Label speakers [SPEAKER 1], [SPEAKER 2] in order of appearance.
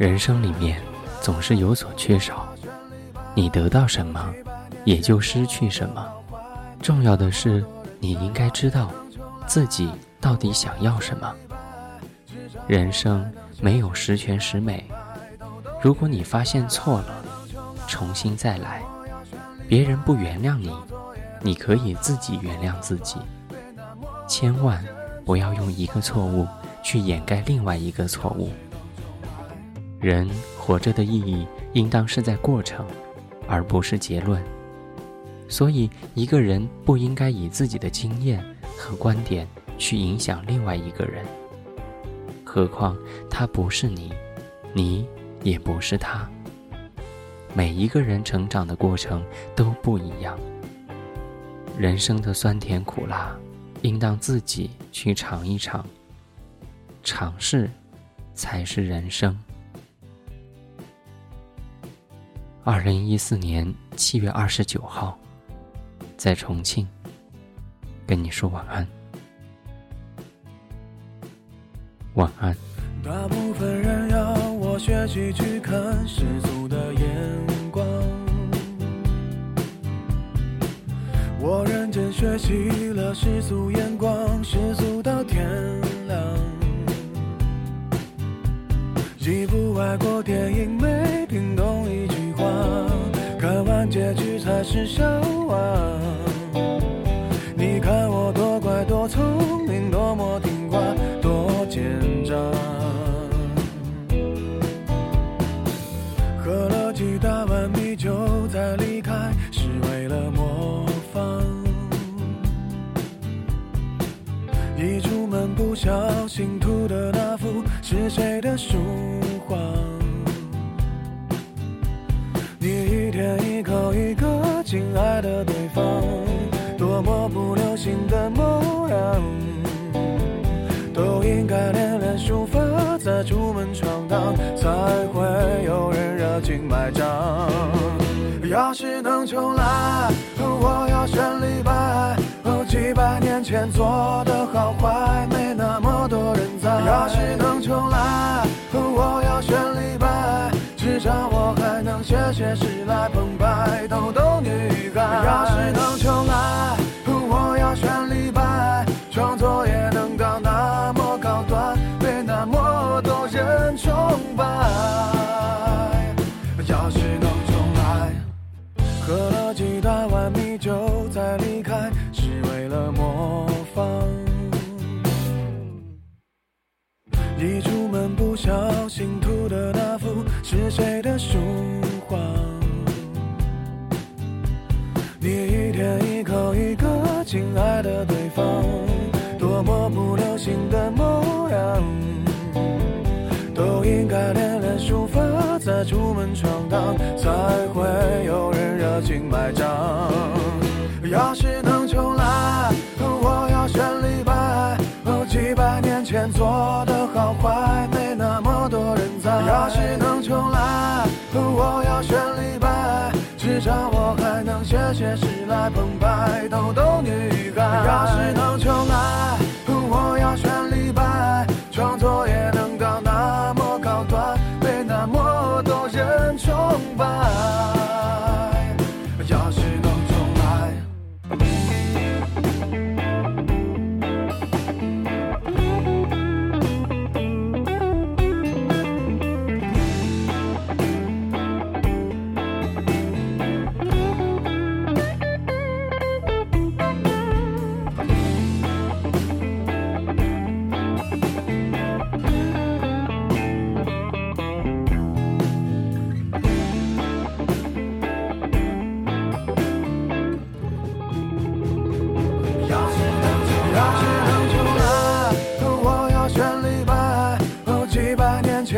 [SPEAKER 1] 人生里面总是有所缺少，你得到什么，也就失去什么。重要的是，你应该知道自己到底想要什么。人生没有十全十美，如果你发现错了，重新再来。别人不原谅你，你可以自己原谅自己。千万不要用一个错误去掩盖另外一个错误。人活着的意义，应当是在过程，而不是结论。所以，一个人不应该以自己的经验和观点去影响另外一个人。何况他不是你，你也不是他。每一个人成长的过程都不一样，人生的酸甜苦辣，应当自己去尝一尝。尝试，才是人生。二零一四年七月二十九号，在重庆，跟你说晚安。晚安。
[SPEAKER 2] 大部分人要我学习去看世俗的眼光，我认真学习了世俗眼光，世俗到天亮。一部外国电影没是笑话。你看我多乖多聪明，多么听话，多奸诈。喝了几大碗米酒再离开，是为了模仿。一出门不小心涂的那幅是谁的书画？亲爱的对方，多么不流行的模样，都应该练练书法，再出门闯荡，才会有人热情买账。要是能重来，我要选李白。哦，几百年前做的好坏，一出门不小心涂的那幅是谁的书画？你一天一口一个亲爱的对方，多么不流行的模样。都应该练练书法，再出门闯荡，才会有人热情买账。要是能做的好坏，没那么多人在。要是能重来，我要选李白，至少我还能写写诗来澎湃逗逗